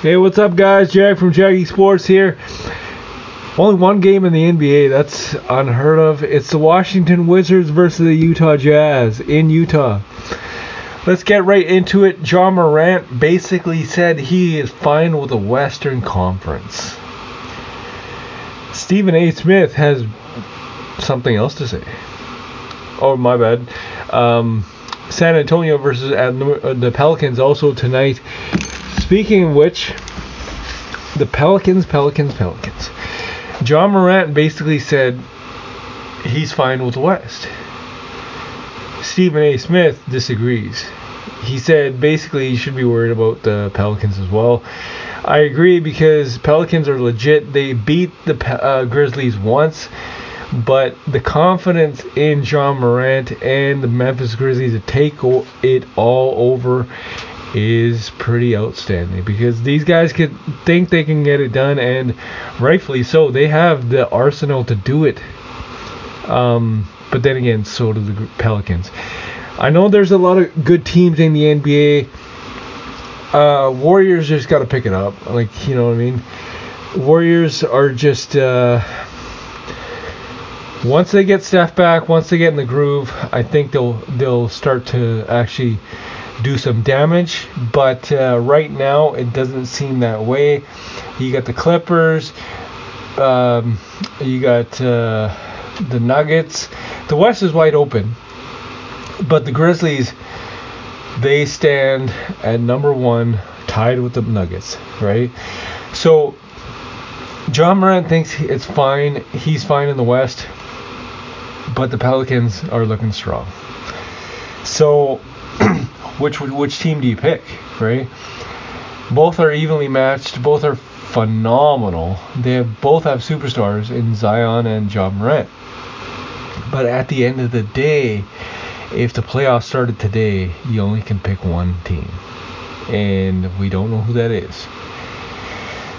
Hey, what's up, guys? Jack from Jaggy Sports here. Only one game in the NBA. That's unheard of. It's the Washington Wizards versus the Utah Jazz in Utah. Let's get right into it. Ja Morant basically said he is fine with the Western Conference. Stephen A. Smith has something else to say. Oh, my bad. Um, San Antonio versus the Pelicans also tonight. Speaking of which, the Pelicans, Pelicans, Pelicans. Ja Morant basically said he's fine with the West. Stephen A. Smith disagrees. He said basically you should be worried about the Pelicans as well. I agree because Pelicans are legit. They beat the uh, Grizzlies once, but the confidence in Ja Morant and the Memphis Grizzlies to take it all over is pretty outstanding because these guys could think they can get it done, and rightfully so. They have the arsenal to do it. Um, but then again, so do the Pelicans. I know there's a lot of good teams in the NBA. Uh, Warriors just got to pick it up. Like, you know what I mean? Warriors are just. Uh, once they get Steph back, once they get in the groove, I think they'll they'll start to actually do some damage. But uh, right now, it doesn't seem that way. You got the Clippers. Um, you got uh, the Nuggets. The West is wide open, but the Grizzlies they stand at number one, tied with the Nuggets, right? So Ja Morant thinks it's fine. He's fine in the West, but the Pelicans are looking strong. So which which team do you pick, right? Both are evenly matched. Both are phenomenal. They have, both have superstars in Zion and Ja Morant. But at the end of the day, if the playoffs started today, you only can pick one team, and we don't know who that is.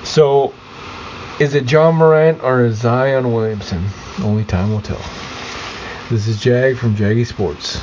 So, is it Ja Morant or is Zion Williamson? Only time will tell. This is Jag from Jaggy Sports.